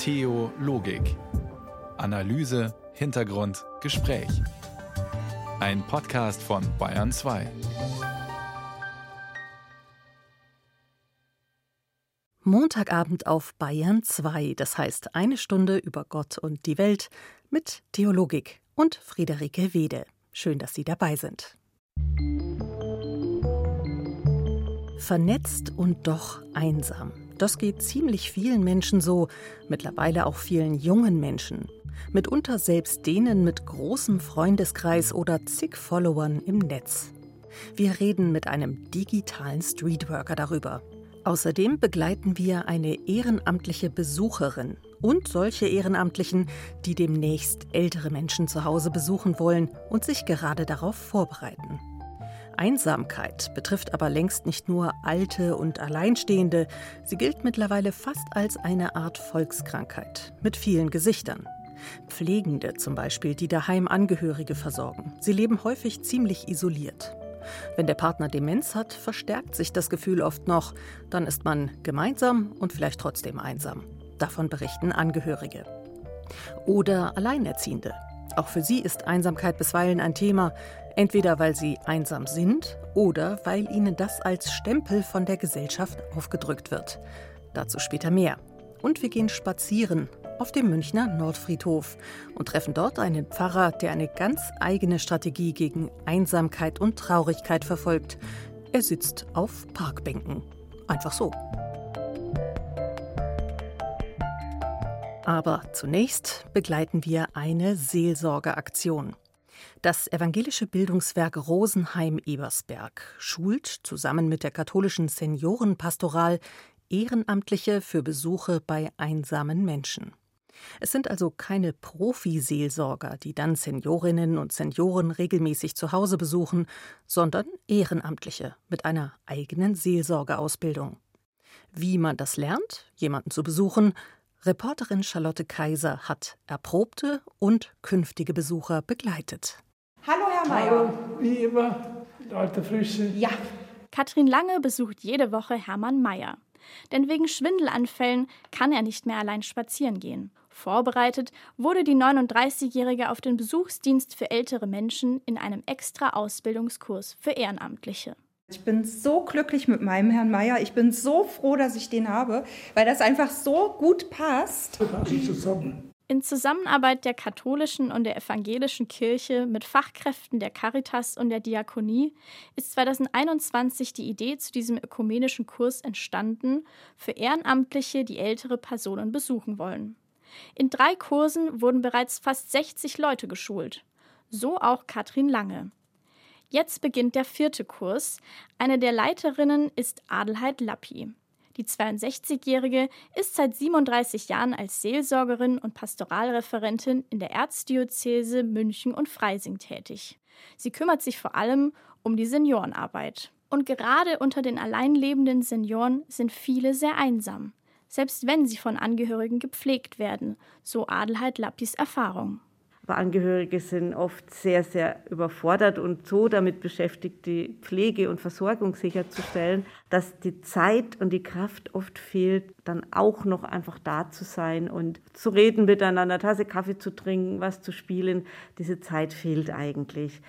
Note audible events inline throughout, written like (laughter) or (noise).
Theologik. Analyse, Hintergrund, Gespräch. Ein Podcast von Bayern 2. Montagabend auf Bayern 2, das heißt eine Stunde über Gott und die Welt mit Theologik und Friederike Wede. Schön, dass Sie dabei sind. Vernetzt und doch einsam. Das geht ziemlich vielen Menschen so, mittlerweile auch vielen jungen Menschen. Mitunter selbst denen mit großem Freundeskreis oder zig Followern im Netz. Wir reden mit einem digitalen Streetworker darüber. Außerdem begleiten wir eine ehrenamtliche Besucherin und solche Ehrenamtlichen, die demnächst ältere Menschen zu Hause besuchen wollen und sich gerade darauf vorbereiten. Einsamkeit betrifft aber längst nicht nur Alte und Alleinstehende, sie gilt mittlerweile fast als eine Art Volkskrankheit mit vielen Gesichtern. Pflegende zum Beispiel, die daheim Angehörige versorgen. Sie leben häufig ziemlich isoliert. Wenn der Partner Demenz hat, verstärkt sich das Gefühl oft noch. Dann ist man gemeinsam und vielleicht trotzdem einsam. Davon berichten Angehörige. Oder Alleinerziehende. Auch für sie ist Einsamkeit bisweilen ein Thema. Entweder weil sie einsam sind oder weil ihnen das als Stempel von der Gesellschaft aufgedrückt wird. Dazu später mehr. Und wir gehen spazieren auf dem Münchner Nordfriedhof und treffen dort einen Pfarrer, der eine ganz eigene Strategie gegen Einsamkeit und Traurigkeit verfolgt. Er sitzt auf Parkbänken. Einfach so. Aber zunächst begleiten wir eine Seelsorgeaktion. Das evangelische Bildungswerk Rosenheim-Ebersberg schult zusammen mit der katholischen Seniorenpastoral Ehrenamtliche für Besuche bei einsamen Menschen. Es sind also keine Profiseelsorger, die dann Seniorinnen und Senioren regelmäßig zu Hause besuchen, sondern Ehrenamtliche mit einer eigenen Seelsorgeausbildung. Wie man das lernt, jemanden zu besuchen, Reporterin Charlotte Kaiser hat erprobte und künftige Besucher begleitet. Hallo, Herr Mayer. Hallo, wie immer, alte Frische. Ja. Katrin Lange besucht jede Woche Hermann Mayer. Denn wegen Schwindelanfällen kann er nicht mehr allein spazieren gehen. Vorbereitet wurde die 39-Jährige auf den Besuchsdienst für ältere Menschen in einem extra Ausbildungskurs für Ehrenamtliche. Ich bin so glücklich mit meinem Herrn Meier. Ich bin so froh, dass ich den habe, weil das einfach so gut passt. In Zusammenarbeit der katholischen und der evangelischen Kirche mit Fachkräften der Caritas und der Diakonie ist 2021 die Idee zu diesem ökumenischen Kurs entstanden für Ehrenamtliche, die ältere Personen besuchen wollen. In drei Kursen wurden bereits fast 60 Leute geschult. So auch Katrin Lange. Jetzt beginnt der vierte Kurs. Eine der Leiterinnen ist Adelheid Lappi. Die 62-Jährige ist seit 37 Jahren als Seelsorgerin und Pastoralreferentin in der Erzdiözese München und Freising tätig. Sie kümmert sich vor allem um die Seniorenarbeit. Und gerade unter den alleinlebenden Senioren sind viele sehr einsam, selbst wenn sie von Angehörigen gepflegt werden, so Adelheid Lappis Erfahrung. Angehörige sind oft sehr, sehr überfordert und so damit beschäftigt, die Pflege und Versorgung sicherzustellen, dass die Zeit und die Kraft oft fehlt, dann auch noch einfach da zu sein und zu reden miteinander, Tasse Kaffee zu trinken, was zu spielen. Diese Zeit fehlt eigentlich.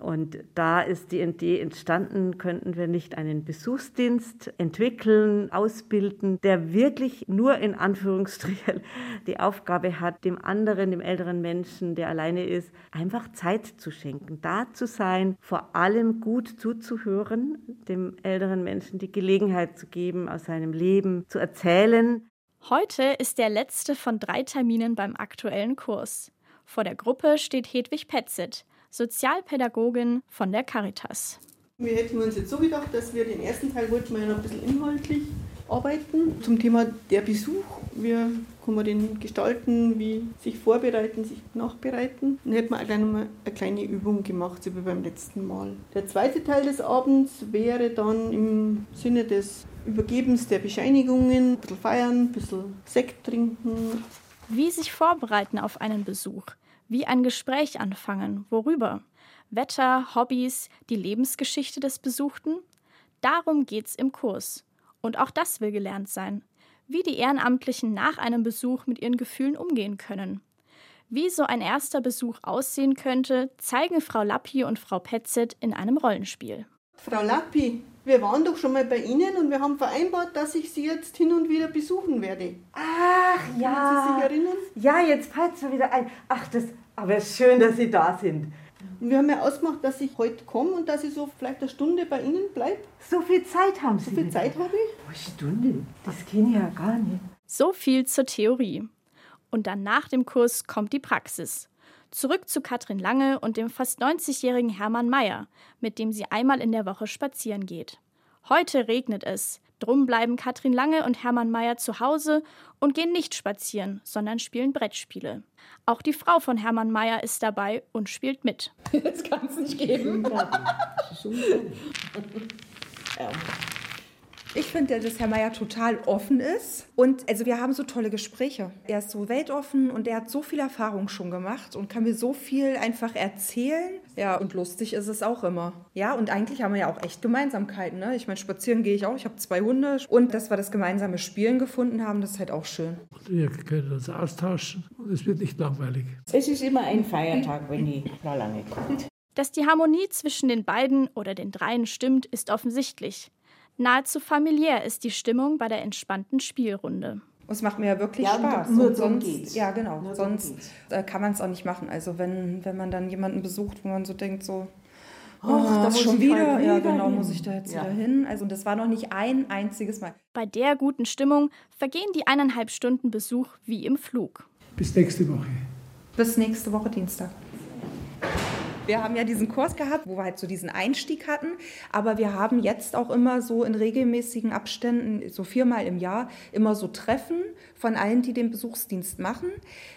Und da ist die Idee entstanden, könnten wir nicht einen Besuchsdienst entwickeln, ausbilden, der wirklich nur in Anführungsstrichen (laughs) die Aufgabe hat, dem anderen, dem älteren Menschen, der alleine ist, einfach Zeit zu schenken, da zu sein, vor allem gut zuzuhören, dem älteren Menschen die Gelegenheit zu geben, aus seinem Leben zu erzählen. Heute ist der letzte von drei Terminen beim aktuellen Kurs. Vor der Gruppe steht Hedwig Petzit, Sozialpädagogin von der Caritas. Wir hätten uns jetzt so gedacht, dass wir den ersten Teil wollten wir ja noch ein bisschen inhaltlich arbeiten zum Thema der Besuch. Wie kann man den gestalten, wie sich vorbereiten, sich nachbereiten. Dann hätten wir gleich nochmal eine kleine Übung gemacht, so wie beim letzten Mal. Der zweite Teil des Abends wäre dann im Sinne des Übergebens der Bescheinigungen, ein bisschen feiern, ein bisschen Sekt trinken. Wie sich vorbereiten auf einen Besuch, wie ein Gespräch anfangen, worüber? Wetter, Hobbys, die Lebensgeschichte des Besuchten? Darum geht's im Kurs. Und auch das will gelernt sein. wie die Ehrenamtlichen nach einem Besuch mit ihren Gefühlen umgehen können. Wie so ein erster Besuch aussehen könnte, zeigen Frau Lappi und Frau Petzet in einem Rollenspiel. Frau Lappi, wir waren doch schon mal bei Ihnen und wir haben vereinbart, dass ich Sie jetzt hin und wieder besuchen werde. Ach ja. Können Sie sich erinnern? Ja, jetzt fällt es mir wieder ein. Ach, das, aber schön, dass Sie da sind. Und wir haben ja ausgemacht, dass ich heute komme und dass ich so vielleicht eine Stunde bei Ihnen bleibe. So viel Zeit haben Sie. So viel wieder. Zeit habe ich. Eine Stunde? Das geht ja gar nicht. So viel zur Theorie. Und dann nach dem Kurs kommt die Praxis. Zurück zu Katrin Lange und dem fast 90-jährigen Hermann Mayer, mit dem sie einmal in der Woche spazieren geht. Heute regnet es. Drum bleiben Katrin Lange und Hermann Mayer zu Hause und gehen nicht spazieren, sondern spielen Brettspiele. Auch die Frau von Hermann Mayer ist dabei und spielt mit. (laughs) Das kann es nicht geben. (laughs) Ich finde, dass Herr Meier total offen ist. Und also wir haben so tolle Gespräche. Er ist so weltoffen und er hat so viel Erfahrung schon gemacht und kann mir so viel einfach erzählen. Ja, und lustig ist es auch immer. Ja, und eigentlich haben wir ja auch echt Gemeinsamkeiten. Ne? Ich meine, spazieren gehe ich auch. Ich habe zwei Hunde. Und dass wir das gemeinsame Spielen gefunden haben, das ist halt auch schön. Wir können uns austauschen und es wird nicht langweilig. Es ist immer ein Feiertag, wenn die Frau Lange kommt. Dass die Harmonie zwischen den beiden oder den dreien stimmt, ist offensichtlich. Nahezu familiär ist die Stimmung bei der entspannten Spielrunde. Und es macht mir ja wirklich Ja, Spaß. nur Und sonst, geht's. Ja, genau. Nur sonst äh, kann man es auch nicht machen. Also wenn, wenn man dann jemanden besucht, wo man so denkt, so, oh, da da muss schon wieder, ja genau, hin. muss ich da jetzt Ja. wieder hin. Also und das war noch nicht ein einziges Mal. Bei der guten Stimmung vergehen die eineinhalb Stunden Besuch wie im Flug. Bis nächste Woche. Bis nächste Woche Dienstag. Wir haben ja diesen Kurs gehabt, wo wir halt so diesen Einstieg hatten, aber wir haben jetzt auch immer so in regelmäßigen Abständen, so viermal im Jahr, immer so Treffen von allen, die den Besuchsdienst machen,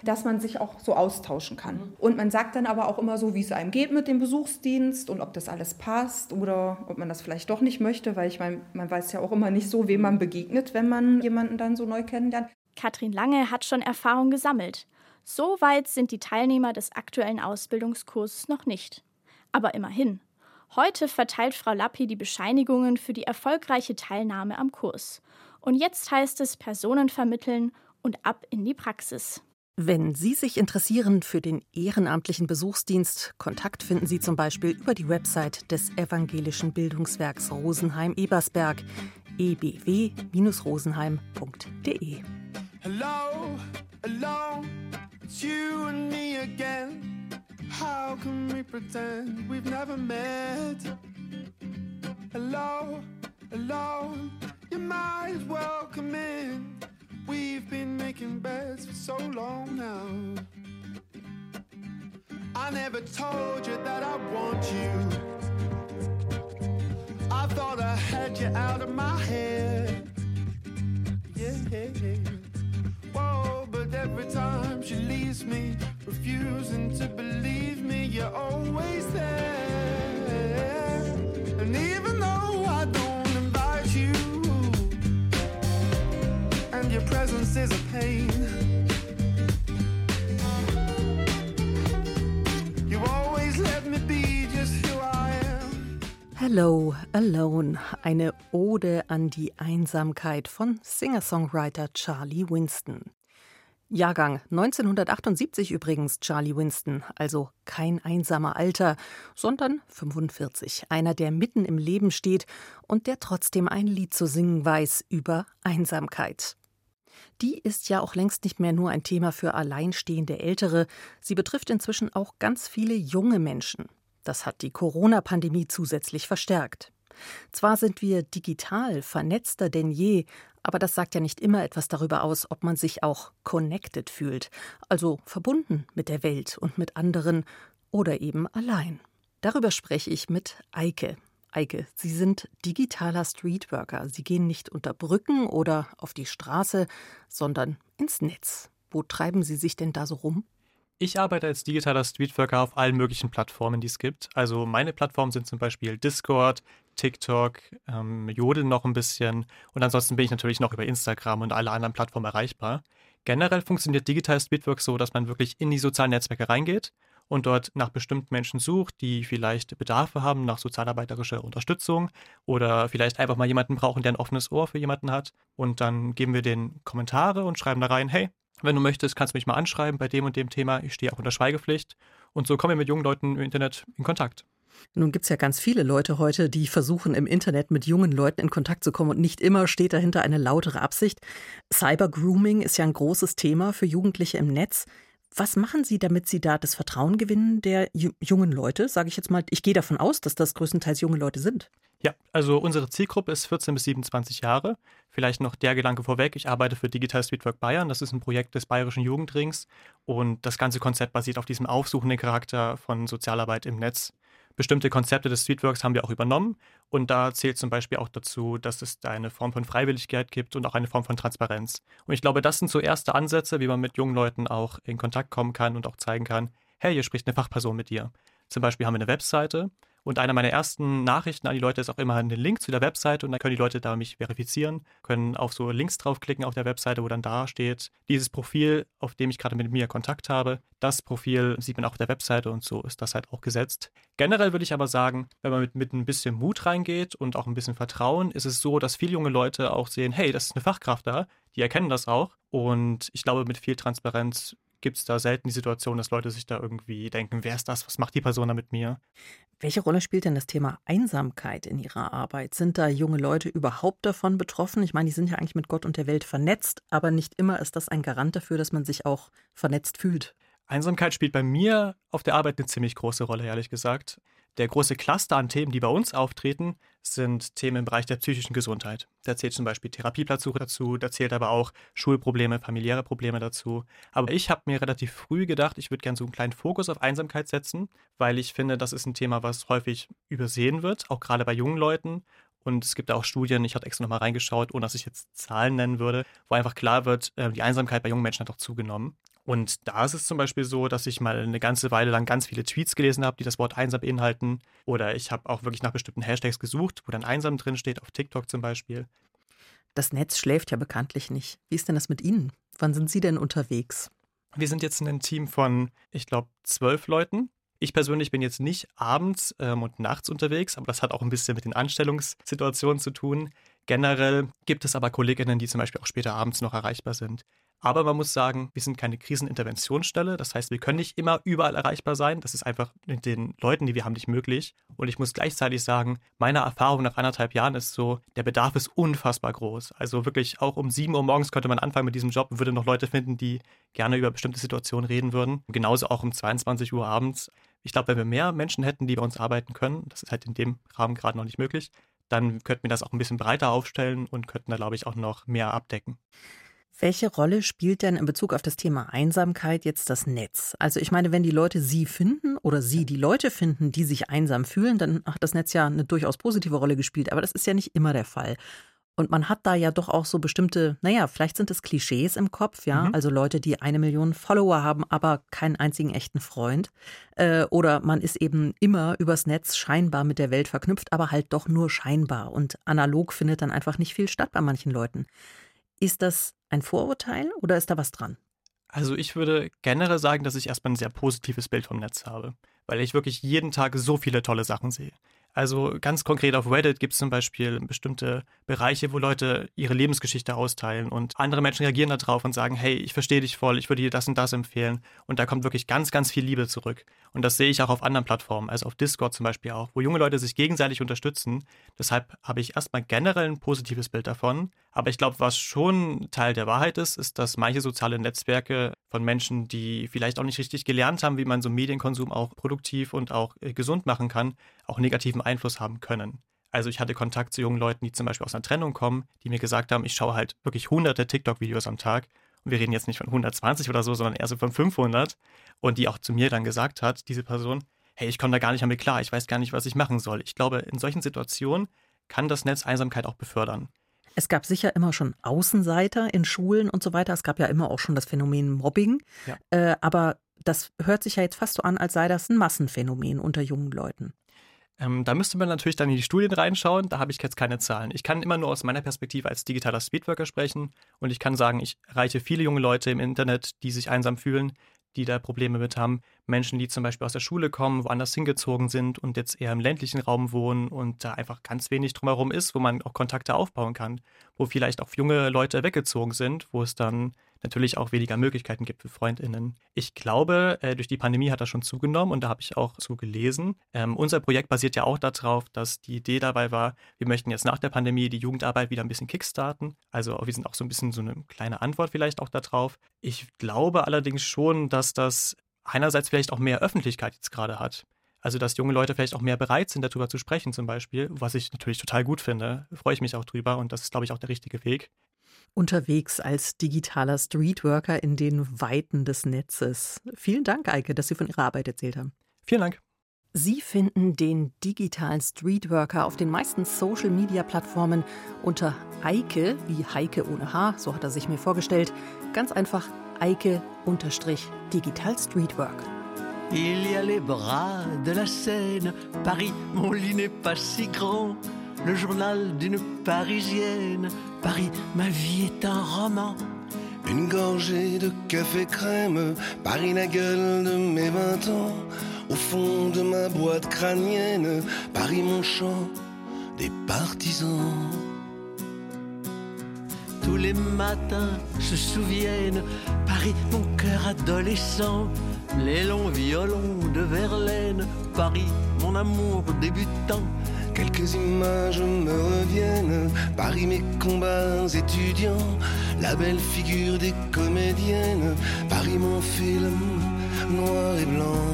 dass man sich auch so austauschen kann. Und man sagt dann aber auch immer so, wie es einem geht mit dem Besuchsdienst und ob das alles passt oder ob man das vielleicht doch nicht möchte, weil ich meine, man weiß ja auch immer nicht so, wem man begegnet, wenn man jemanden dann so neu kennenlernt. Katrin Lange hat schon Erfahrung gesammelt. So weit sind die Teilnehmer des aktuellen Ausbildungskurses noch nicht. Aber immerhin. Heute verteilt Frau Lappi die Bescheinigungen für die erfolgreiche Teilnahme am Kurs. Und jetzt heißt es Personen vermitteln und ab in die Praxis. Wenn Sie sich interessieren für den ehrenamtlichen Besuchsdienst, Kontakt finden Sie zum Beispiel über die Website des Evangelischen Bildungswerks Rosenheim-Ebersberg ebw-rosenheim.de. Hello, hello, it's you and me again. How can we pretend we've never met? Hello, hello, you might as well come in. We've been making beds for so long now. I never told you that I want you. I thought I had you out of my head. Yeah. Every time she leaves me, refusing to believe me, you're always there. And even though I don't invite you, and your presence is a pain, you always let me be just who I am. Hello, Alone, eine Ode an die Einsamkeit von Singer-Songwriter Charlie Winston. Jahrgang 1978 übrigens Charlie Winston, also kein einsamer Alter, sondern 45, einer, der mitten im Leben steht und der trotzdem ein Lied zu singen weiß über Einsamkeit. Die ist ja auch längst nicht mehr nur ein Thema für alleinstehende Ältere, sie betrifft inzwischen auch ganz viele junge Menschen. Das hat die Corona-Pandemie zusätzlich verstärkt. Zwar sind wir digital vernetzter denn je, aber das sagt ja nicht immer etwas darüber aus, ob man sich auch connected fühlt, also verbunden mit der Welt und mit anderen oder eben allein. Darüber spreche ich mit Eike. Eike, Sie sind digitaler Streetworker. Sie gehen nicht unter Brücken oder auf die Straße, sondern ins Netz. Wo treiben Sie sich denn da so rum? Ich arbeite als digitaler Streetworker auf allen möglichen Plattformen, die es gibt. Also meine Plattformen sind zum Beispiel Discord, TikTok, ähm, Jodel noch ein bisschen und ansonsten bin ich natürlich noch über Instagram und alle anderen Plattformen erreichbar. Generell funktioniert Digital Streetwork so, dass man wirklich in die sozialen Netzwerke reingeht und dort nach bestimmten Menschen sucht, die vielleicht Bedarfe haben nach sozialarbeiterischer Unterstützung oder vielleicht einfach mal jemanden brauchen, der ein offenes Ohr für jemanden hat. Und dann geben wir den Kommentare und schreiben da rein, hey, wenn du möchtest, kannst du mich mal anschreiben bei dem und dem Thema. Ich stehe auch unter Schweigepflicht. Und so kommen wir mit jungen Leuten im Internet in Kontakt. Nun gibt es ja ganz viele Leute heute, die versuchen, im Internet mit jungen Leuten in Kontakt zu kommen und nicht immer steht dahinter eine lautere Absicht. Cyber-Grooming ist ja ein großes Thema für Jugendliche im Netz. Was machen Sie, damit Sie da das Vertrauen gewinnen der jungen Leute? Sage ich jetzt mal, ich gehe davon aus, dass das größtenteils junge Leute sind. Ja, also unsere Zielgruppe ist 14 bis 27 Jahre. Vielleicht noch der Gedanke vorweg. Ich arbeite für Digital Streetwork Bayern. Das ist ein Projekt des Bayerischen Jugendrings. Und das ganze Konzept basiert auf diesem aufsuchenden Charakter von Sozialarbeit im Netz. Bestimmte Konzepte des Streetworks haben wir auch übernommen. Und da zählt zum Beispiel auch dazu, dass es da eine Form von Freiwilligkeit gibt und auch eine Form von Transparenz. Und ich glaube, das sind so erste Ansätze, wie man mit jungen Leuten auch in Kontakt kommen kann und auch zeigen kann, hey, hier spricht eine Fachperson mit dir. Zum Beispiel haben wir eine Webseite und eine meiner ersten Nachrichten an die Leute ist auch immer ein Link zu der Webseite und dann können die Leute da mich verifizieren, können auf so Links draufklicken auf der Webseite, wo dann da steht, dieses Profil, auf dem ich gerade mit mir Kontakt habe, das Profil sieht man auch auf der Webseite und so ist das halt auch gesetzt. Generell würde ich aber sagen, wenn man mit, mit ein bisschen Mut reingeht und auch ein bisschen Vertrauen, ist es so, dass viele junge Leute auch sehen, hey, das ist eine Fachkraft da, die erkennen das auch und ich glaube, mit viel Transparenz gibt es da selten die Situation, dass Leute sich da irgendwie denken, wer ist das, was macht die Person da mit mir? Welche Rolle spielt denn das Thema Einsamkeit in Ihrer Arbeit? Sind da junge Leute überhaupt davon betroffen? Ich meine, die sind ja eigentlich mit Gott und der Welt vernetzt, aber nicht immer ist das ein Garant dafür, dass man sich auch vernetzt fühlt. Einsamkeit spielt bei mir auf der Arbeit eine ziemlich große Rolle, ehrlich gesagt. Der große Cluster an Themen, die bei uns auftreten, sind Themen im Bereich der psychischen Gesundheit. Da zählt zum Beispiel Therapieplatzsuche dazu, da zählt aber auch Schulprobleme, familiäre Probleme dazu. Aber ich habe mir relativ früh gedacht, ich würde gerne so einen kleinen Fokus auf Einsamkeit setzen, weil ich finde, das ist ein Thema, was häufig übersehen wird, auch gerade bei jungen Leuten. Und es gibt auch Studien, ich hatte extra nochmal reingeschaut, ohne dass ich jetzt Zahlen nennen würde, wo einfach klar wird, äh, die Einsamkeit bei jungen Menschen hat auch zugenommen. Und da ist es zum Beispiel so, dass ich mal eine ganze Weile lang ganz viele Tweets gelesen habe, die das Wort einsam beinhalten. Oder ich habe auch wirklich nach bestimmten Hashtags gesucht, wo dann einsam drin steht, auf TikTok zum Beispiel. Das Netz schläft ja bekanntlich nicht. Wie ist denn das mit Ihnen? Wann sind Sie denn unterwegs? Wir sind jetzt in einem Team von, ich glaube, zwölf Leuten. Ich persönlich bin jetzt nicht abends ähm, und nachts unterwegs, aber das hat auch ein bisschen mit den Anstellungssituationen zu tun. Generell gibt es aber Kolleginnen, die zum Beispiel auch später abends noch erreichbar sind. Aber man muss sagen, wir sind keine Kriseninterventionsstelle. Das heißt, wir können nicht immer überall erreichbar sein. Das ist einfach mit den Leuten, die wir haben, nicht möglich. Und ich muss gleichzeitig sagen, meine Erfahrung nach anderthalb Jahren ist so, der Bedarf ist unfassbar groß. Also wirklich auch um 7 Uhr morgens könnte man anfangen mit diesem Job und würde noch Leute finden, die gerne über bestimmte Situationen reden würden. Genauso auch um 22 Uhr abends. Ich glaube, wenn wir mehr Menschen hätten, die bei uns arbeiten können, das ist halt in dem Rahmen gerade noch nicht möglich, dann könnten wir das auch ein bisschen breiter aufstellen und könnten da, glaube ich, auch noch mehr abdecken. Welche Rolle spielt denn in Bezug auf das Thema Einsamkeit jetzt das Netz? Also ich meine, wenn die Leute Sie finden oder Sie die Leute finden, die sich einsam fühlen, dann hat das Netz ja eine durchaus positive Rolle gespielt. Aber das ist ja nicht immer der Fall. Und man hat da ja doch auch so bestimmte, naja, vielleicht sind es Klischees im Kopf, ja. Mhm. Also Leute, die eine Million Follower haben, aber keinen einzigen echten Freund. Äh, oder man ist eben immer übers Netz scheinbar mit der Welt verknüpft, aber halt doch nur scheinbar. Und analog findet dann einfach nicht viel statt bei manchen Leuten. Ist das ein Vorurteil oder ist da was dran? Also ich würde generell sagen, dass ich erstmal ein sehr positives Bild vom Netz habe, weil ich wirklich jeden Tag so viele tolle Sachen sehe. Also ganz konkret auf Reddit gibt es zum Beispiel bestimmte Bereiche, wo Leute ihre Lebensgeschichte austeilen und andere Menschen reagieren darauf und sagen, hey, ich verstehe dich voll, ich würde dir das und das empfehlen. Und da kommt wirklich ganz, ganz viel Liebe zurück. Und das sehe ich auch auf anderen Plattformen, also auf Discord zum Beispiel auch, wo junge Leute sich gegenseitig unterstützen. Deshalb habe ich erstmal generell ein positives Bild davon. Aber ich glaube, was schon Teil der Wahrheit ist, ist, dass manche soziale Netzwerke von Menschen, die vielleicht auch nicht richtig gelernt haben, wie man so Medienkonsum auch produktiv und auch äh, gesund machen kann, auch negativen Einfluss haben können. Also ich hatte Kontakt zu jungen Leuten, die zum Beispiel aus einer Trennung kommen, die mir gesagt haben, ich schaue halt wirklich hunderte TikTok-Videos am Tag. Und wir reden jetzt nicht von 120 oder so, sondern eher so von 500. Und die auch zu mir dann gesagt hat, diese Person, hey, ich komme da gar nicht damit klar, ich weiß gar nicht, was ich machen soll. Ich glaube, in solchen Situationen kann das Netz Einsamkeit auch befördern. Es gab sicher immer schon Außenseiter in Schulen und so weiter. Es gab ja immer auch schon das Phänomen Mobbing. Ja. Äh, aber das hört sich ja jetzt fast so an, als sei das ein Massenphänomen unter jungen Leuten. Ähm, da müsste man natürlich dann in die Studien reinschauen, da habe ich jetzt keine Zahlen. Ich kann immer nur aus meiner Perspektive als digitaler Speedworker sprechen und ich kann sagen, ich erreiche viele junge Leute im Internet, die sich einsam fühlen, die da Probleme mit haben. Menschen, die zum Beispiel aus der Schule kommen, woanders hingezogen sind und jetzt eher im ländlichen Raum wohnen und da einfach ganz wenig drumherum ist, wo man auch Kontakte aufbauen kann, wo vielleicht auch junge Leute weggezogen sind, wo es dann natürlich auch weniger Möglichkeiten gibt für FreundInnen. Ich glaube, äh, durch die Pandemie hat das schon zugenommen und da habe ich auch zu gelesen. Ähm, unser Projekt basiert ja auch darauf, dass die Idee dabei war, wir möchten jetzt nach der Pandemie die Jugendarbeit wieder ein bisschen kickstarten. Also wir sind auch so ein bisschen so eine kleine Antwort vielleicht auch darauf. Ich glaube allerdings schon, dass das einerseits vielleicht auch mehr Öffentlichkeit jetzt gerade hat. Also, dass junge Leute vielleicht auch mehr bereit sind, darüber zu sprechen, zum Beispiel, was ich natürlich total gut finde. Freue ich mich auch drüber und das ist, glaube ich, auch der richtige Weg. Unterwegs als digitaler Streetworker in den Weiten des Netzes. Vielen Dank, Eike, dass Sie von Ihrer Arbeit erzählt haben. Vielen Dank. Sie finden den digitalen Streetworker auf den meisten Social-Media-Plattformen unter Eike, wie Heike ohne H, so hat er sich mir vorgestellt. Ganz einfach Eike-Digital Streetwork. Il y a les bras de la Seine, Paris, mon lit n'est pas si grand. Le journal d'une Parisienne, Paris, ma vie est un roman. Une gorgée de café crème, Paris la gueule de mes vingt ans. Au fond de ma boîte crânienne, Paris mon chant des partisans. Tous les matins se souviennent, Paris, mon cœur adolescent. Les longs violons de Verlaine, Paris, mon amour débutant. Quelques images me reviennent, Paris mes combats étudiants, la belle figure des comédiennes, Paris mon film noir et blanc.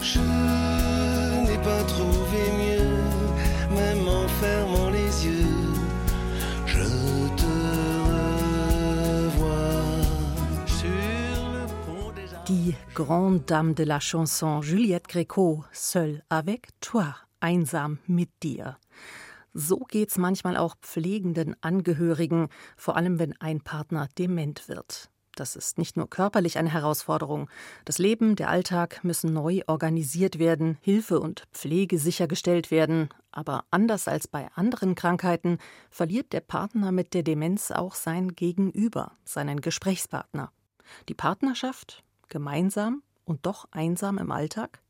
Je n'ai pas trouvé mieux, même en fermant Die Grande Dame de la Chanson Juliette Gréco, seul avec toi, einsam mit dir. So geht's manchmal auch pflegenden Angehörigen, vor allem wenn ein Partner dement wird. Das ist nicht nur körperlich eine Herausforderung. Das Leben, der Alltag müssen neu organisiert werden, Hilfe und Pflege sichergestellt werden. Aber anders als bei anderen Krankheiten verliert der Partner mit der Demenz auch sein Gegenüber, seinen Gesprächspartner. Die Partnerschaft, gemeinsam und doch einsam im Alltag?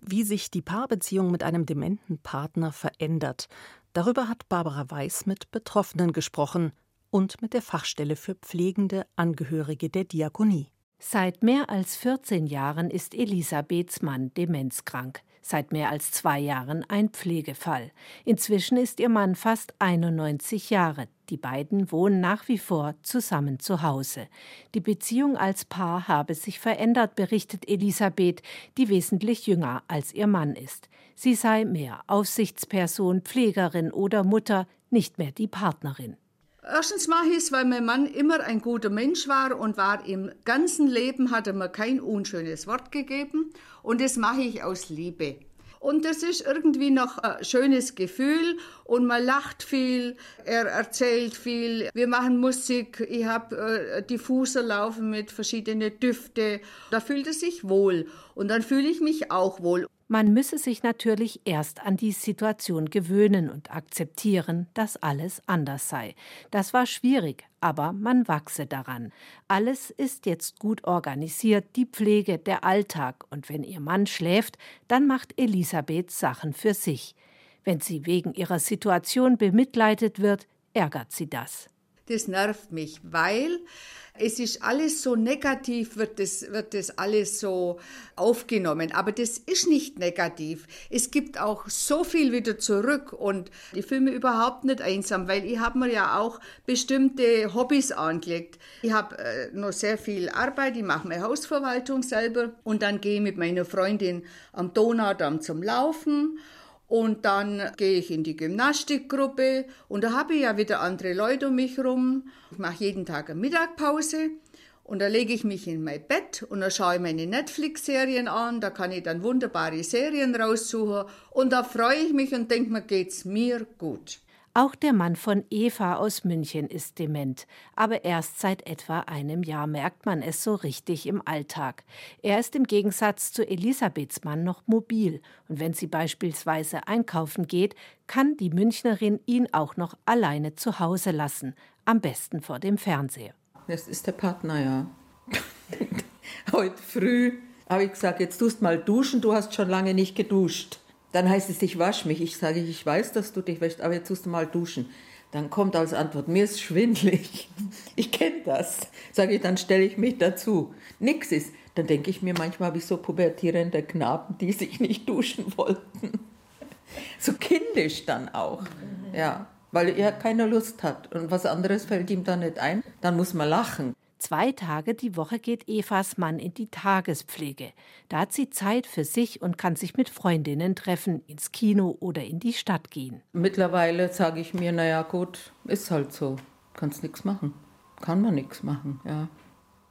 Wie sich die Paarbeziehung mit einem dementen Partner verändert, darüber hat Barbara Weiß mit Betroffenen gesprochen und mit der Fachstelle für pflegende Angehörige der Diakonie. Seit mehr als 14 Jahren ist Elisabeths Mann demenzkrank. Seit mehr als zwei Jahren ein Pflegefall. Inzwischen ist ihr Mann fast 91 Jahre. Die beiden wohnen nach wie vor zusammen zu Hause. Die Beziehung als Paar habe sich verändert, berichtet Elisabeth, die wesentlich jünger als ihr Mann ist. Sie sei mehr Aufsichtsperson, Pflegerin oder Mutter, nicht mehr die Partnerin. Erstens mache ich es, weil mein Mann immer ein guter Mensch war und war im ganzen Leben, hat er mir kein unschönes Wort gegeben. Und das mache ich aus Liebe. Und das ist irgendwie noch ein schönes Gefühl und man lacht viel, er erzählt viel, wir machen Musik, ich habe äh, Diffuser laufen mit verschiedenen Düfte. Da fühlt er sich wohl und dann fühle ich mich auch wohl. Man müsse sich natürlich erst an die Situation gewöhnen und akzeptieren, dass alles anders sei. Das war schwierig, aber man wachse daran. Alles ist jetzt gut organisiert, die Pflege, der Alltag, und wenn ihr Mann schläft, dann macht Elisabeth Sachen für sich. Wenn sie wegen ihrer Situation bemitleidet wird, ärgert sie das. Das nervt mich, weil es ist alles so negativ, wird das, wird das alles so aufgenommen. Aber das ist nicht negativ. Es gibt auch so viel wieder zurück und ich fühle mich überhaupt nicht einsam, weil ich habe mir ja auch bestimmte Hobbys angelegt. Ich habe äh, noch sehr viel Arbeit, ich mache meine Hausverwaltung selber und dann gehe ich mit meiner Freundin am Donaudamm zum Laufen und dann gehe ich in die Gymnastikgruppe und da habe ich ja wieder andere Leute um mich rum. Ich mache jeden Tag eine Mittagpause und da lege ich mich in mein Bett und da schaue ich meine Netflix-Serien an. Da kann ich dann wunderbare Serien raussuchen und da freue ich mich und denke mir, geht's mir gut. Auch der Mann von Eva aus München ist dement, aber erst seit etwa einem Jahr merkt man es so richtig im Alltag. Er ist im Gegensatz zu Elisabeths Mann noch mobil und wenn sie beispielsweise einkaufen geht, kann die Münchnerin ihn auch noch alleine zu Hause lassen, am besten vor dem Fernseher. Das ist der Partner, ja. (laughs) Heute früh habe ich gesagt, jetzt tust mal duschen, du hast schon lange nicht geduscht. Dann heißt es, ich wasche mich. Ich sage, ich weiß, dass du dich wäschst, aber jetzt tust du mal duschen. Dann kommt als Antwort, mir ist schwindlig. (laughs) Ich kenne das. Sage ich, dann stelle ich mich dazu. Nix ist. Dann denke ich mir manchmal wie so pubertierende Knaben, die sich nicht (laughs) duschen wollten. So kindisch dann auch. Ja, weil er keine Lust hat. Und was anderes fällt ihm dann nicht ein. Dann muss man lachen. Zwei Tage die Woche geht Evas Mann in die Tagespflege. Da hat sie Zeit für sich und kann sich mit Freundinnen treffen, ins Kino oder in die Stadt gehen. Mittlerweile sage ich mir, naja gut, ist halt so. Kannst nichts machen. Kann man nichts machen, ja.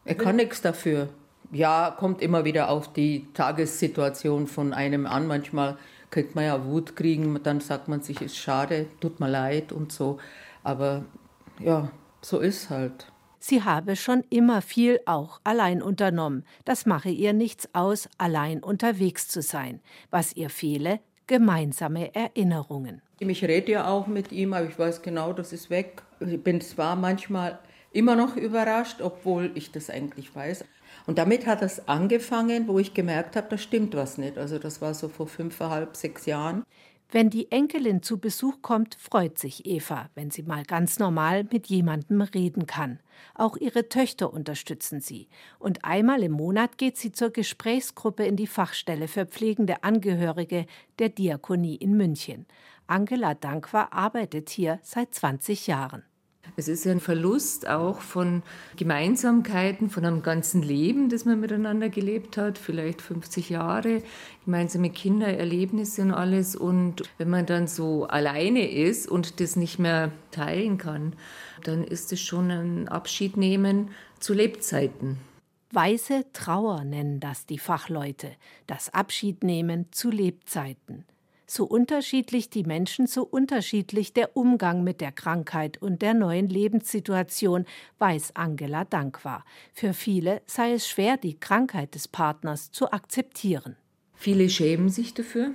Er kann nichts dafür. Ja, kommt immer wieder auf die Tagessituation von einem an. Manchmal kriegt man ja Wut kriegen, dann sagt man sich, ist schade, tut mir leid und so. Aber ja, so ist halt. Sie habe schon immer viel auch allein unternommen. Das mache ihr nichts aus, allein unterwegs zu sein. Was ihr fehle, gemeinsame Erinnerungen. Ich rede ja auch mit ihm, aber ich weiß genau, das ist weg. Ich bin zwar manchmal immer noch überrascht, obwohl ich das eigentlich weiß. Und damit hat es angefangen, wo ich gemerkt habe, da stimmt was nicht. Also das war so vor fünfeinhalb, sechs Jahren. Wenn die Enkelin zu Besuch kommt, freut sich Eva, wenn sie mal ganz normal mit jemandem reden kann. Auch ihre Töchter unterstützen sie. Und einmal im Monat geht sie zur Gesprächsgruppe in die Fachstelle für pflegende Angehörige der Diakonie in München. Angela Dankwa arbeitet hier seit 20 Jahren. Es ist ein Verlust auch von Gemeinsamkeiten, von einem ganzen Leben, das man miteinander gelebt hat, vielleicht 50 Jahre, gemeinsame Kindererlebnisse und alles. Und wenn man dann so alleine ist und das nicht mehr teilen kann, dann ist es schon ein Abschied nehmen zu Lebzeiten. Weiße Trauer nennen das die Fachleute, das Abschiednehmen zu Lebzeiten. So unterschiedlich die Menschen, so unterschiedlich der Umgang mit der Krankheit und der neuen Lebenssituation, weiß Angela Dankwa. Für viele sei es schwer, die Krankheit des Partners zu akzeptieren. Viele schämen sich dafür,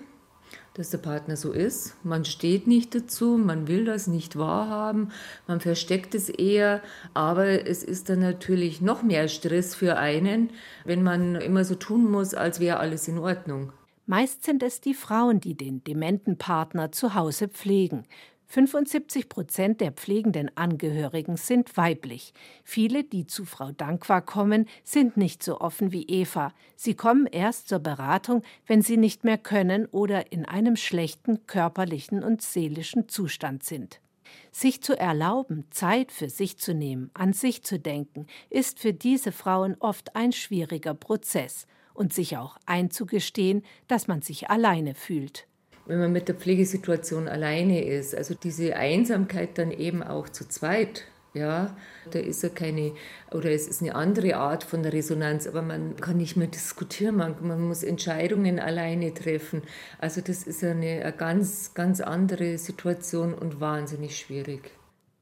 dass der Partner so ist. Man steht nicht dazu, man will das nicht wahrhaben, man versteckt es eher, aber es ist dann natürlich noch mehr Stress für einen, wenn man immer so tun muss, als wäre alles in Ordnung. Meist sind es die Frauen, die den dementen Partner zu Hause pflegen. 75 Prozent der pflegenden Angehörigen sind weiblich. Viele, die zu Frau Dankwa kommen, sind nicht so offen wie Eva. Sie kommen erst zur Beratung, wenn sie nicht mehr können oder in einem schlechten körperlichen und seelischen Zustand sind. Sich zu erlauben, Zeit für sich zu nehmen, an sich zu denken, ist für diese Frauen oft ein schwieriger Prozess und sich auch einzugestehen, dass man sich alleine fühlt. Wenn man mit der Pflegesituation alleine ist, also diese Einsamkeit dann eben auch zu zweit, ja, da ist ja keine, oder es ist eine andere Art von der Resonanz, aber man kann nicht mehr diskutieren, man, man muss Entscheidungen alleine treffen. Also das ist eine, eine ganz, ganz andere Situation und wahnsinnig schwierig.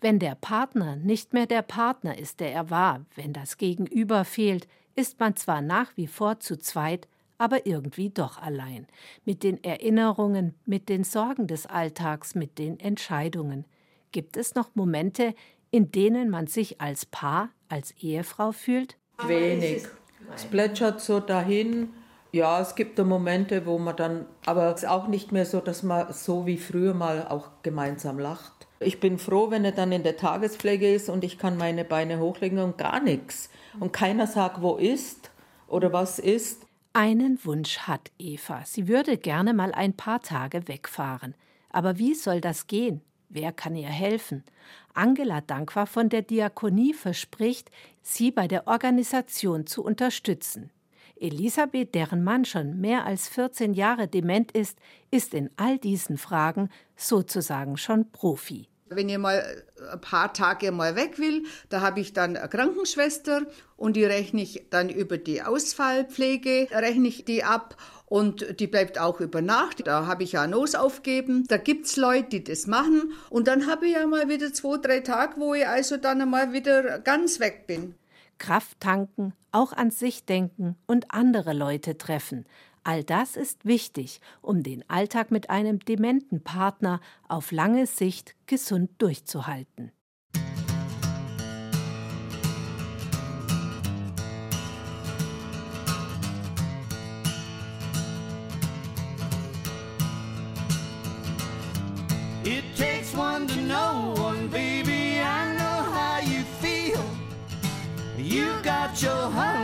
Wenn der Partner nicht mehr der Partner ist, der er war, wenn das Gegenüber fehlt, ist man zwar nach wie vor zu zweit, aber irgendwie doch allein. Mit den Erinnerungen, mit den Sorgen des Alltags, mit den Entscheidungen. Gibt es noch Momente, in denen man sich als Paar, als Ehefrau fühlt? Wenig. Es plätschert so dahin. Ja, es gibt Momente, wo man dann, aber es ist auch nicht mehr so, dass man so wie früher mal auch gemeinsam lacht. Ich bin froh, wenn er dann in der Tagespflege ist und ich kann meine Beine hochlegen und gar nichts und keiner sagt, wo ist oder was ist. Einen Wunsch hat Eva. Sie würde gerne mal ein paar Tage wegfahren. Aber wie soll das gehen? Wer kann ihr helfen? Angela Dankwa von der Diakonie verspricht, sie bei der Organisation zu unterstützen. Elisabeth, deren Mann schon mehr als 14 Jahre dement ist, ist in all diesen Fragen sozusagen schon Profi. Wenn ich mal ein paar Tage mal weg will, da habe ich dann eine Krankenschwester und die rechne ich dann über die Ausfallpflege, rechne ich die ab und die bleibt auch über Nacht. Da habe ich ja Nos aufgeben. Da gibt es Leute, die das machen. Und dann habe ich ja mal wieder zwei, drei Tage, wo ich also dann einmal wieder ganz weg bin. Kraft tanken, auch an sich denken und andere Leute treffen. All das ist wichtig, um den Alltag mit einem dementen Partner auf lange Sicht gesund durchzuhalten. It takes one to know one, baby. I know how you feel. You got your heart.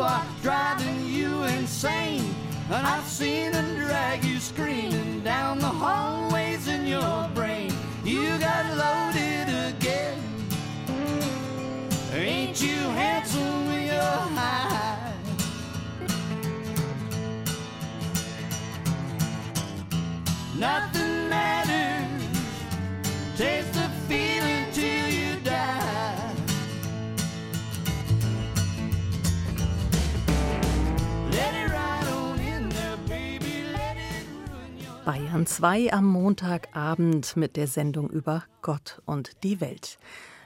Are driving you insane. And I've seen them drag you screaming down the hallways in your brain. You got loaded again. Ain't you handsome with your high? Nothing Bayern 2 am Montagabend mit der Sendung über Gott und die Welt.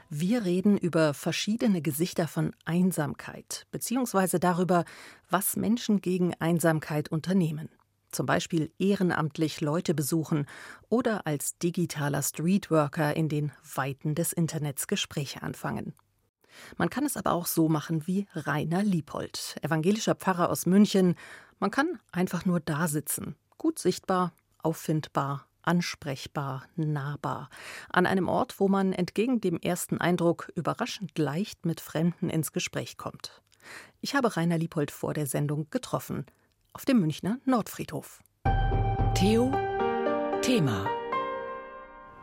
Wir reden über verschiedene Gesichter von Einsamkeit, beziehungsweise darüber, was Menschen gegen Einsamkeit unternehmen. Zum Beispiel ehrenamtlich Leute besuchen oder als digitaler Streetworker in den Weiten des Internets Gespräche anfangen. Man kann es aber auch so machen wie Rainer Liebold, evangelischer Pfarrer aus München. Man kann einfach nur da sitzen, gut sichtbar, auffindbar, ansprechbar, nahbar, an einem Ort, wo man entgegen dem ersten Eindruck überraschend leicht mit Fremden ins Gespräch kommt. Ich habe Rainer Liebold vor der Sendung getroffen, auf dem Münchner Nordfriedhof. Theo Thema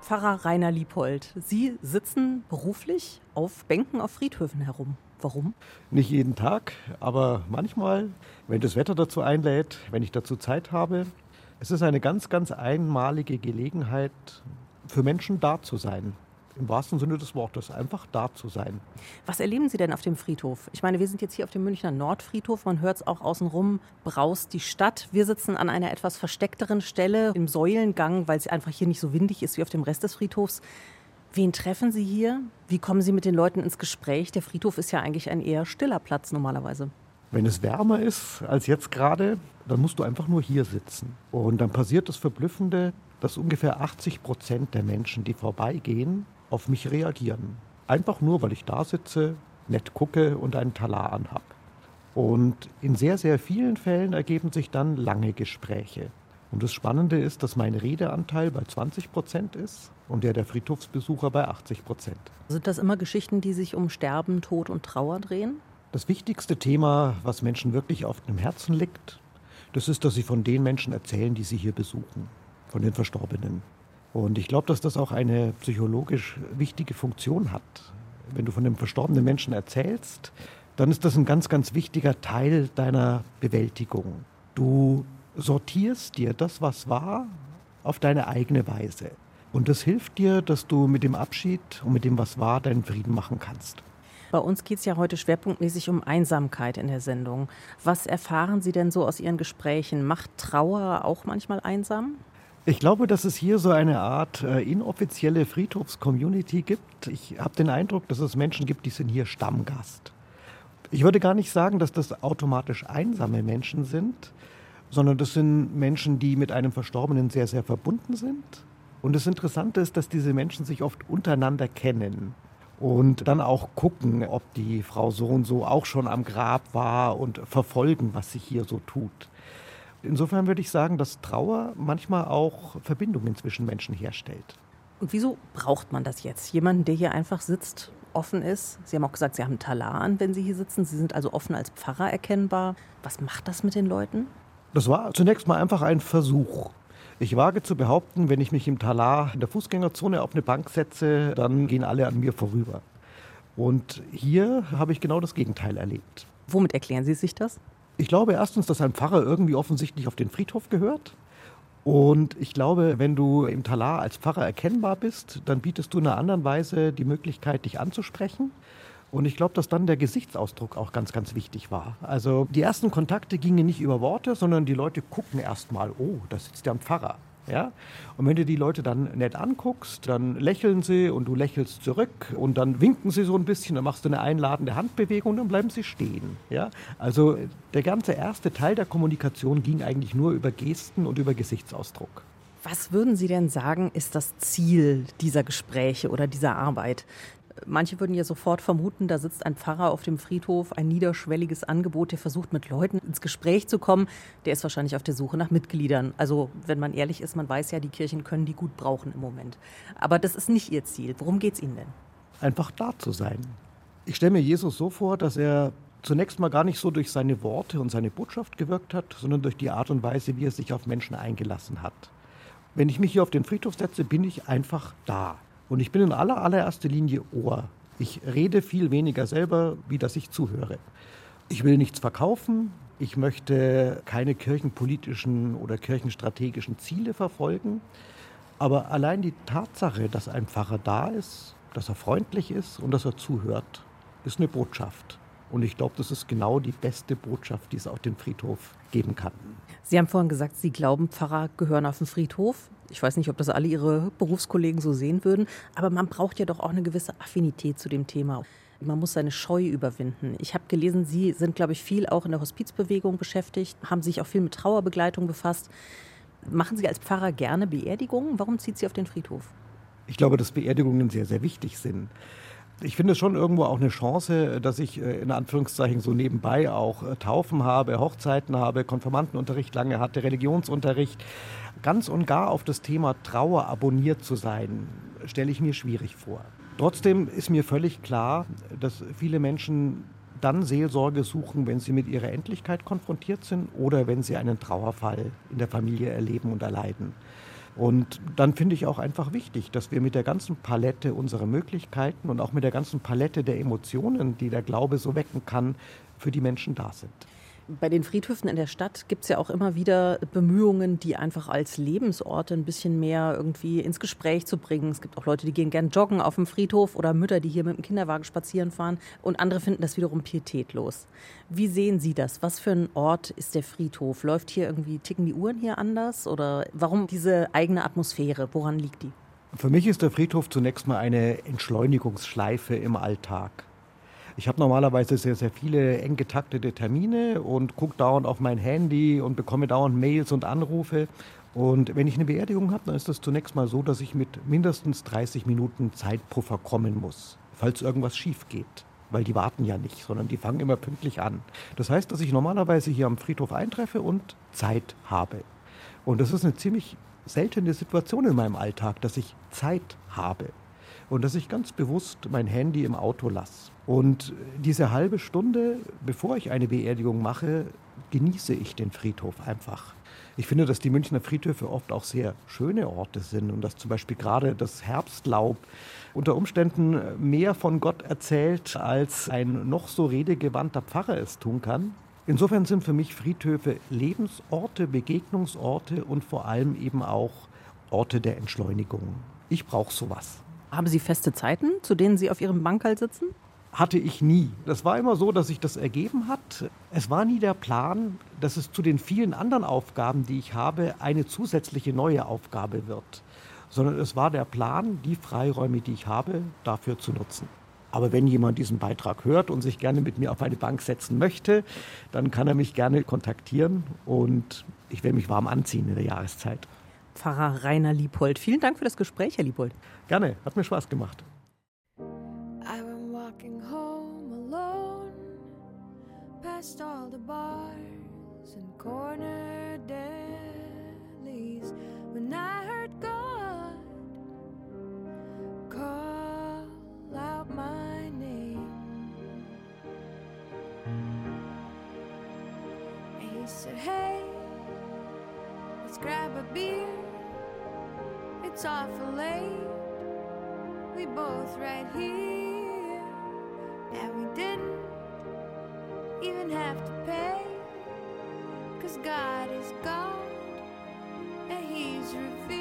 Pfarrer Rainer Liebold, Sie sitzen beruflich auf Bänken auf Friedhöfen herum. Warum? Nicht jeden Tag, aber manchmal, wenn das Wetter dazu einlädt, wenn ich dazu Zeit habe. Es ist eine ganz, ganz einmalige Gelegenheit für Menschen da zu sein. Im wahrsten Sinne des Wortes, einfach da zu sein. Was erleben Sie denn auf dem Friedhof? Ich meine, wir sind jetzt hier auf dem Münchner Nordfriedhof. Man hört es auch außenrum, braust die Stadt. Wir sitzen an einer etwas versteckteren Stelle im Säulengang, weil es einfach hier nicht so windig ist wie auf dem Rest des Friedhofs. Wen treffen Sie hier? Wie kommen Sie mit den Leuten ins Gespräch? Der Friedhof ist ja eigentlich ein eher stiller Platz normalerweise. Wenn es wärmer ist als jetzt gerade, dann musst du einfach nur hier sitzen. Und dann passiert das Verblüffende, dass ungefähr 80 Prozent der Menschen, die vorbeigehen, auf mich reagieren. Einfach nur, weil ich da sitze, nett gucke und einen Talar anhab. Und in sehr, sehr vielen Fällen ergeben sich dann lange Gespräche. Und das Spannende ist, dass mein Redeanteil bei 20 Prozent ist und der der Friedhofsbesucher bei 80 Prozent. Sind das immer Geschichten, die sich um Sterben, Tod und Trauer drehen? Das wichtigste Thema, was Menschen wirklich auf dem Herzen liegt, das ist, dass sie von den Menschen erzählen, die sie hier besuchen, von den Verstorbenen. Und ich glaube, dass das auch eine psychologisch wichtige Funktion hat. Wenn du von dem verstorbenen Menschen erzählst, dann ist das ein ganz, ganz wichtiger Teil deiner Bewältigung. Du sortierst dir das, was war, auf deine eigene Weise. Und das hilft dir, dass du mit dem Abschied und mit dem, was war, deinen Frieden machen kannst. Bei uns geht es ja heute schwerpunktmäßig um Einsamkeit in der Sendung. Was erfahren Sie denn so aus Ihren Gesprächen? Macht Trauer auch manchmal einsam? Ich glaube, dass es hier so eine Art äh, inoffizielle Friedhofs-Community gibt. Ich habe den Eindruck, dass es Menschen gibt, die sind hier Stammgast. Ich würde gar nicht sagen, dass das automatisch einsame Menschen sind, sondern das sind Menschen, die mit einem Verstorbenen sehr, sehr verbunden sind. Und das Interessante ist, dass diese Menschen sich oft untereinander kennen und dann auch gucken, ob die Frau so und so auch schon am Grab war und verfolgen, was sich hier so tut. Insofern würde ich sagen, dass Trauer manchmal auch Verbindungen zwischen Menschen herstellt. Und wieso braucht man das jetzt? Jemanden, der hier einfach sitzt, offen ist. Sie haben auch gesagt, Sie haben Talar an, wenn Sie hier sitzen. Sie sind also offen als Pfarrer erkennbar. Was macht das mit den Leuten? Das war zunächst mal einfach ein Versuch. Ich wage zu behaupten, wenn ich mich im Talar in der Fußgängerzone auf eine Bank setze, dann gehen alle an mir vorüber. Und hier habe ich genau das Gegenteil erlebt. Womit erklären Sie sich das? Ich glaube erstens, dass ein Pfarrer irgendwie offensichtlich auf den Friedhof gehört. Und ich glaube, wenn du im Talar als Pfarrer erkennbar bist, dann bietest du in einer anderen Weise die Möglichkeit, dich anzusprechen. Und ich glaube, dass dann der Gesichtsausdruck auch ganz, ganz wichtig war. Also die ersten Kontakte gingen nicht über Worte, sondern die Leute gucken erst mal, oh, da sitzt ja ein Pfarrer. Ja? Und wenn du die Leute dann nett anguckst, dann lächeln sie und du lächelst zurück und dann winken sie so ein bisschen, dann machst du eine einladende Handbewegung und dann bleiben sie stehen. Ja? Also der ganze erste Teil der Kommunikation ging eigentlich nur über Gesten und über Gesichtsausdruck. Was würden Sie denn sagen, ist das Ziel dieser Gespräche oder dieser Arbeit? Manche würden ja sofort vermuten, da sitzt ein Pfarrer auf dem Friedhof, ein niederschwelliges Angebot, der versucht mit Leuten ins Gespräch zu kommen. Der ist wahrscheinlich auf der Suche nach Mitgliedern. Also wenn man ehrlich ist, man weiß ja, die Kirchen können die gut brauchen im Moment. Aber das ist nicht ihr Ziel. Worum geht es Ihnen denn? Einfach da zu sein. Ich stelle mir Jesus so vor, dass er zunächst mal gar nicht so durch seine Worte und seine Botschaft gewirkt hat, sondern durch die Art und Weise, wie er sich auf Menschen eingelassen hat. Wenn ich mich hier auf den Friedhof setze, bin ich einfach da. Und ich bin in aller, allererster Linie Ohr. Ich rede viel weniger selber, wie dass ich zuhöre. Ich will nichts verkaufen. Ich möchte keine kirchenpolitischen oder kirchenstrategischen Ziele verfolgen. Aber allein die Tatsache, dass ein Pfarrer da ist, dass er freundlich ist und dass er zuhört, ist eine Botschaft. Und ich glaube, das ist genau die beste Botschaft, die es auf dem Friedhof geben kann. Sie haben vorhin gesagt, Sie glauben, Pfarrer gehören auf den Friedhof. Ich weiß nicht, ob das alle Ihre Berufskollegen so sehen würden, aber man braucht ja doch auch eine gewisse Affinität zu dem Thema. Man muss seine Scheu überwinden. Ich habe gelesen, Sie sind, glaube ich, viel auch in der Hospizbewegung beschäftigt, haben sich auch viel mit Trauerbegleitung befasst. Machen Sie als Pfarrer gerne Beerdigungen? Warum zieht Sie auf den Friedhof? Ich glaube, dass Beerdigungen sehr, sehr wichtig sind. Ich finde es schon irgendwo auch eine Chance, dass ich äh, in Anführungszeichen so nebenbei auch äh, Taufen habe, Hochzeiten habe, Konfirmandenunterricht lange hatte, Religionsunterricht. Ganz und gar auf das Thema Trauer abonniert zu sein, stelle ich mir schwierig vor. Trotzdem ist mir völlig klar, dass viele Menschen dann Seelsorge suchen, wenn sie mit ihrer Endlichkeit konfrontiert sind oder wenn sie einen Trauerfall in der Familie erleben und erleiden. Und dann finde ich auch einfach wichtig, dass wir mit der ganzen Palette unserer Möglichkeiten und auch mit der ganzen Palette der Emotionen, die der Glaube so wecken kann, für die Menschen da sind. Bei den Friedhöfen in der Stadt gibt es ja auch immer wieder Bemühungen, die einfach als Lebensorte ein bisschen mehr irgendwie ins Gespräch zu bringen. Es gibt auch Leute, die gehen gern joggen auf dem Friedhof oder Mütter, die hier mit dem Kinderwagen spazieren fahren und andere finden das wiederum pietätlos. Wie sehen Sie das? Was für ein Ort ist der Friedhof? Läuft hier irgendwie, ticken die Uhren hier anders oder warum diese eigene Atmosphäre? Woran liegt die? Für mich ist der Friedhof zunächst mal eine Entschleunigungsschleife im Alltag. Ich habe normalerweise sehr, sehr viele eng getaktete Termine und gucke dauernd auf mein Handy und bekomme dauernd Mails und Anrufe. Und wenn ich eine Beerdigung habe, dann ist das zunächst mal so, dass ich mit mindestens 30 Minuten Zeitpuffer kommen muss, falls irgendwas schief geht. Weil die warten ja nicht, sondern die fangen immer pünktlich an. Das heißt, dass ich normalerweise hier am Friedhof eintreffe und Zeit habe. Und das ist eine ziemlich seltene Situation in meinem Alltag, dass ich Zeit habe und dass ich ganz bewusst mein Handy im Auto lasse. Und diese halbe Stunde, bevor ich eine Beerdigung mache, genieße ich den Friedhof einfach. Ich finde, dass die Münchner Friedhöfe oft auch sehr schöne Orte sind und dass zum Beispiel gerade das Herbstlaub unter Umständen mehr von Gott erzählt, als ein noch so redegewandter Pfarrer es tun kann. Insofern sind für mich Friedhöfe Lebensorte, Begegnungsorte und vor allem eben auch Orte der Entschleunigung. Ich brauche sowas. Haben Sie feste Zeiten, zu denen Sie auf Ihrem Bankerl sitzen? Hatte ich nie. Das war immer so, dass sich das ergeben hat. Es war nie der Plan, dass es zu den vielen anderen Aufgaben, die ich habe, eine zusätzliche neue Aufgabe wird. Sondern es war der Plan, die Freiräume, die ich habe, dafür zu nutzen. Aber wenn jemand diesen Beitrag hört und sich gerne mit mir auf eine Bank setzen möchte, dann kann er mich gerne kontaktieren und ich werde mich warm anziehen in der Jahreszeit. Pfarrer Rainer Liebold. Vielen Dank für das Gespräch, Herr Liebold. Gerne, hat mir Spaß gemacht. I'm walking home alone, past all the bars and corner delis, when I heard God call out my name. And he said, Hey, let's grab a beer. It's awful late. We both right here. And we didn't even have to pay. Cause God is God. And He's revealed.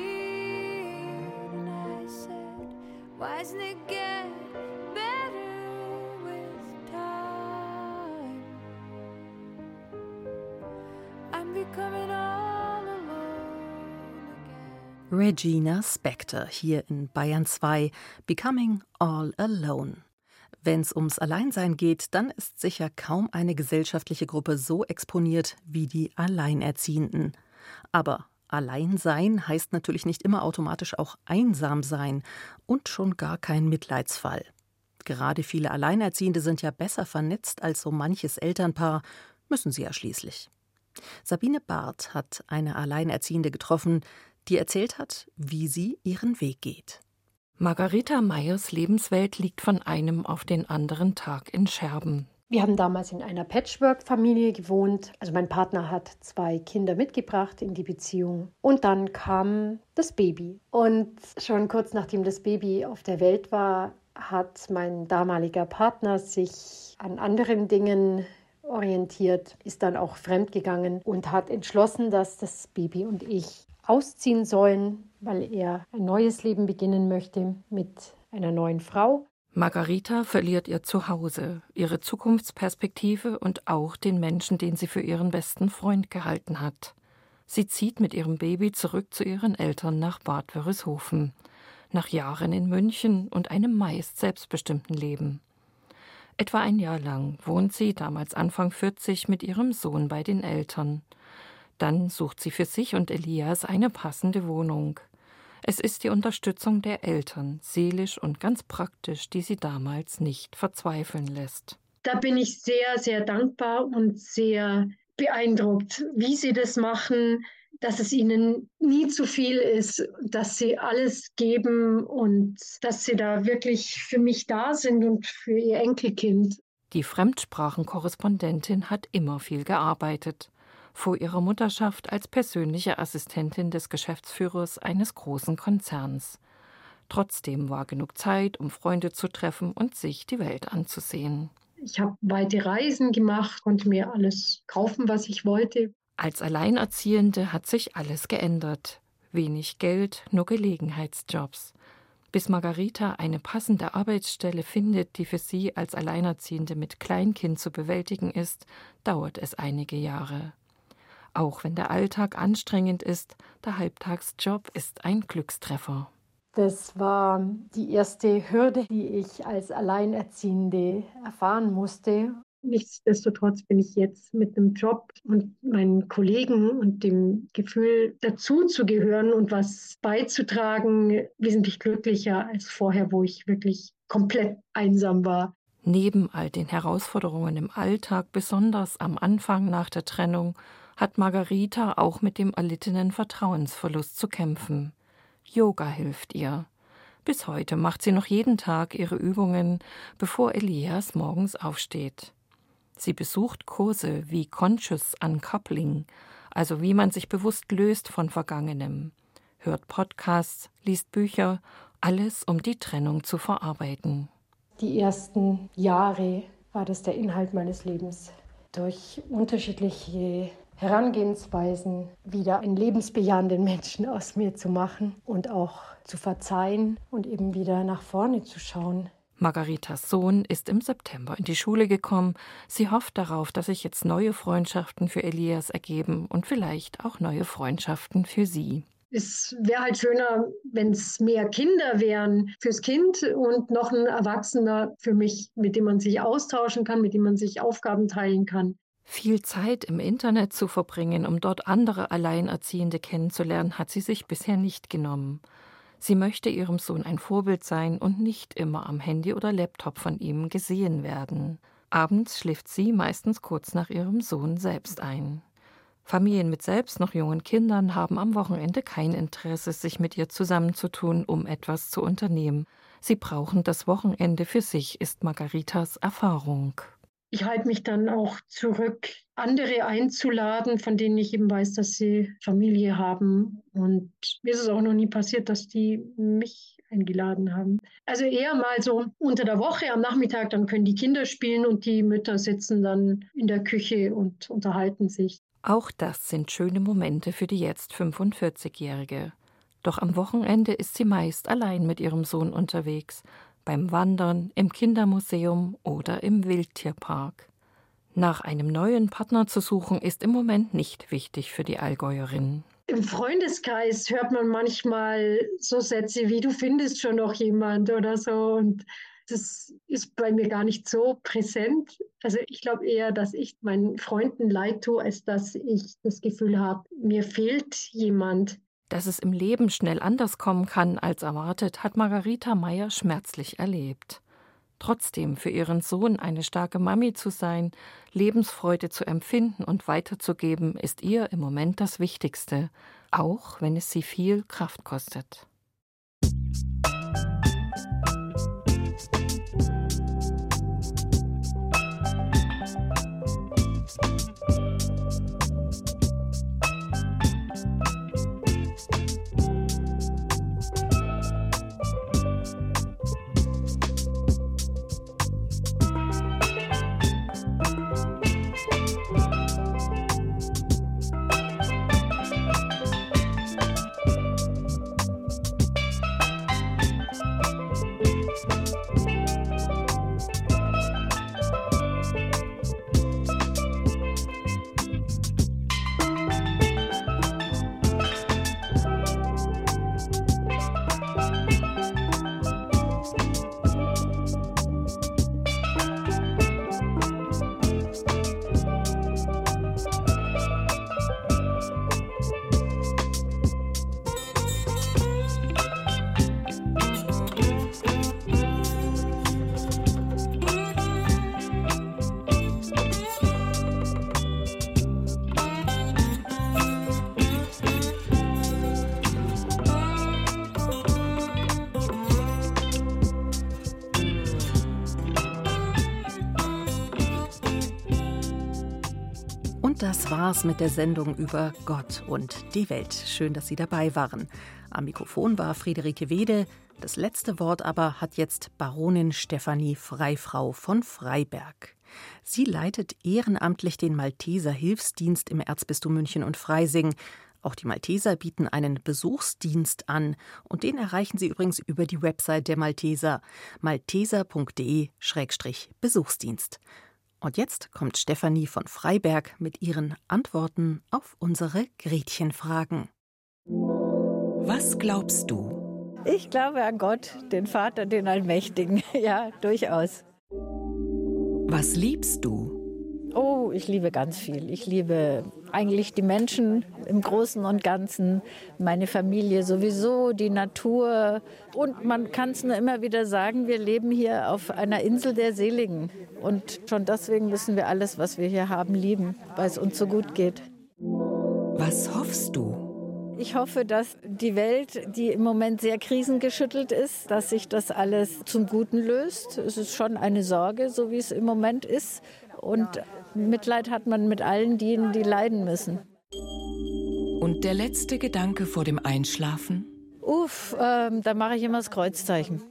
And I said, Why doesn't it get better with time? I'm becoming Regina Spector hier in Bayern 2, Becoming All Alone. Wenn es ums Alleinsein geht, dann ist sicher kaum eine gesellschaftliche Gruppe so exponiert wie die Alleinerziehenden. Aber Alleinsein heißt natürlich nicht immer automatisch auch einsam sein und schon gar kein Mitleidsfall. Gerade viele Alleinerziehende sind ja besser vernetzt als so manches Elternpaar, müssen sie ja schließlich. Sabine Barth hat eine Alleinerziehende getroffen, die erzählt hat, wie sie ihren Weg geht. Margarita Meyers Lebenswelt liegt von einem auf den anderen Tag in Scherben. Wir haben damals in einer Patchwork-Familie gewohnt. Also mein Partner hat zwei Kinder mitgebracht in die Beziehung. Und dann kam das Baby. Und schon kurz nachdem das Baby auf der Welt war, hat mein damaliger Partner sich an anderen Dingen orientiert, ist dann auch fremdgegangen und hat entschlossen, dass das Baby und ich ausziehen sollen, weil er ein neues Leben beginnen möchte mit einer neuen Frau. Margarita verliert ihr Zuhause, ihre Zukunftsperspektive und auch den Menschen, den sie für ihren besten Freund gehalten hat. Sie zieht mit ihrem Baby zurück zu ihren Eltern nach Bad Wörishofen, nach Jahren in München und einem meist selbstbestimmten Leben. Etwa ein Jahr lang wohnt sie, damals Anfang 40, mit ihrem Sohn bei den Eltern. Dann sucht sie für sich und Elias eine passende Wohnung. Es ist die Unterstützung der Eltern, seelisch und ganz praktisch, die sie damals nicht verzweifeln lässt. Da bin ich sehr, sehr dankbar und sehr beeindruckt, wie sie das machen, dass es ihnen nie zu viel ist, dass sie alles geben und dass sie da wirklich für mich da sind und für ihr Enkelkind. Die Fremdsprachenkorrespondentin hat immer viel gearbeitet. Vor ihrer Mutterschaft als persönliche Assistentin des Geschäftsführers eines großen Konzerns. Trotzdem war genug Zeit, um Freunde zu treffen und sich die Welt anzusehen. Ich habe weite Reisen gemacht, konnte mir alles kaufen, was ich wollte. Als Alleinerziehende hat sich alles geändert. Wenig Geld, nur Gelegenheitsjobs. Bis Margarita eine passende Arbeitsstelle findet, die für sie als Alleinerziehende mit Kleinkind zu bewältigen ist, dauert es einige Jahre. Auch wenn der Alltag anstrengend ist, der Halbtagsjob ist ein Glückstreffer. Das war die erste Hürde, die ich als Alleinerziehende erfahren musste. Nichtsdestotrotz bin ich jetzt mit dem Job und meinen Kollegen und dem Gefühl, dazu zu gehören und was beizutragen, wesentlich glücklicher als vorher, wo ich wirklich komplett einsam war. Neben all den Herausforderungen im Alltag, besonders am Anfang nach der Trennung, hat Margarita auch mit dem erlittenen Vertrauensverlust zu kämpfen. Yoga hilft ihr. Bis heute macht sie noch jeden Tag ihre Übungen, bevor Elias morgens aufsteht. Sie besucht Kurse wie Conscious Uncoupling, also wie man sich bewusst löst von Vergangenem, hört Podcasts, liest Bücher, alles um die Trennung zu verarbeiten. Die ersten Jahre war das der Inhalt meines Lebens. Durch unterschiedliche Herangehensweisen wieder einen lebensbejahenden Menschen aus mir zu machen und auch zu verzeihen und eben wieder nach vorne zu schauen. Margaritas Sohn ist im September in die Schule gekommen. Sie hofft darauf, dass sich jetzt neue Freundschaften für Elias ergeben und vielleicht auch neue Freundschaften für sie. Es wäre halt schöner, wenn es mehr Kinder wären fürs Kind und noch ein Erwachsener für mich, mit dem man sich austauschen kann, mit dem man sich Aufgaben teilen kann. Viel Zeit im Internet zu verbringen, um dort andere Alleinerziehende kennenzulernen, hat sie sich bisher nicht genommen. Sie möchte ihrem Sohn ein Vorbild sein und nicht immer am Handy oder Laptop von ihm gesehen werden. Abends schläft sie meistens kurz nach ihrem Sohn selbst ein. Familien mit selbst noch jungen Kindern haben am Wochenende kein Interesse, sich mit ihr zusammenzutun, um etwas zu unternehmen. Sie brauchen das Wochenende für sich, ist Margaritas Erfahrung. Ich halte mich dann auch zurück, andere einzuladen, von denen ich eben weiß, dass sie Familie haben. Und mir ist es auch noch nie passiert, dass die mich eingeladen haben. Also eher mal so unter der Woche am Nachmittag, dann können die Kinder spielen und die Mütter sitzen dann in der Küche und unterhalten sich. Auch das sind schöne Momente für die jetzt 45-Jährige. Doch am Wochenende ist sie meist allein mit ihrem Sohn unterwegs beim Wandern, im Kindermuseum oder im Wildtierpark. Nach einem neuen Partner zu suchen, ist im Moment nicht wichtig für die Allgäuerin. Im Freundeskreis hört man manchmal so Sätze wie du findest schon noch jemand oder so und das ist bei mir gar nicht so präsent. Also ich glaube eher, dass ich meinen Freunden leid tue, als dass ich das Gefühl habe, mir fehlt jemand. Dass es im Leben schnell anders kommen kann als erwartet, hat Margarita Meyer schmerzlich erlebt. Trotzdem für ihren Sohn eine starke Mami zu sein, Lebensfreude zu empfinden und weiterzugeben, ist ihr im Moment das Wichtigste, auch wenn es sie viel Kraft kostet. Das war's mit der Sendung über Gott und die Welt. Schön, dass Sie dabei waren. Am Mikrofon war Friederike Wede. Das letzte Wort aber hat jetzt Baronin Stefanie Freifrau von Freiberg. Sie leitet ehrenamtlich den Malteser Hilfsdienst im Erzbistum München und Freising. Auch die Malteser bieten einen Besuchsdienst an und den erreichen Sie übrigens über die Website der Malteser malteser.de-besuchsdienst. Und jetzt kommt Stefanie von Freiberg mit ihren Antworten auf unsere Gretchenfragen. Was glaubst du? Ich glaube an Gott, den Vater, den Allmächtigen. (laughs) Ja, durchaus. Was liebst du? Ich liebe ganz viel. Ich liebe eigentlich die Menschen im Großen und Ganzen, meine Familie sowieso, die Natur. Und man kann es nur immer wieder sagen, wir leben hier auf einer Insel der Seligen. Und schon deswegen müssen wir alles, was wir hier haben, lieben, weil es uns so gut geht. Was hoffst du? Ich hoffe, dass die Welt, die im Moment sehr krisengeschüttelt ist, dass sich das alles zum Guten löst. Es ist schon eine Sorge, so wie es im Moment ist. Und Mitleid hat man mit allen denen, die leiden müssen. Und der letzte Gedanke vor dem Einschlafen? Uff, ähm, da mache ich immer das Kreuzzeichen.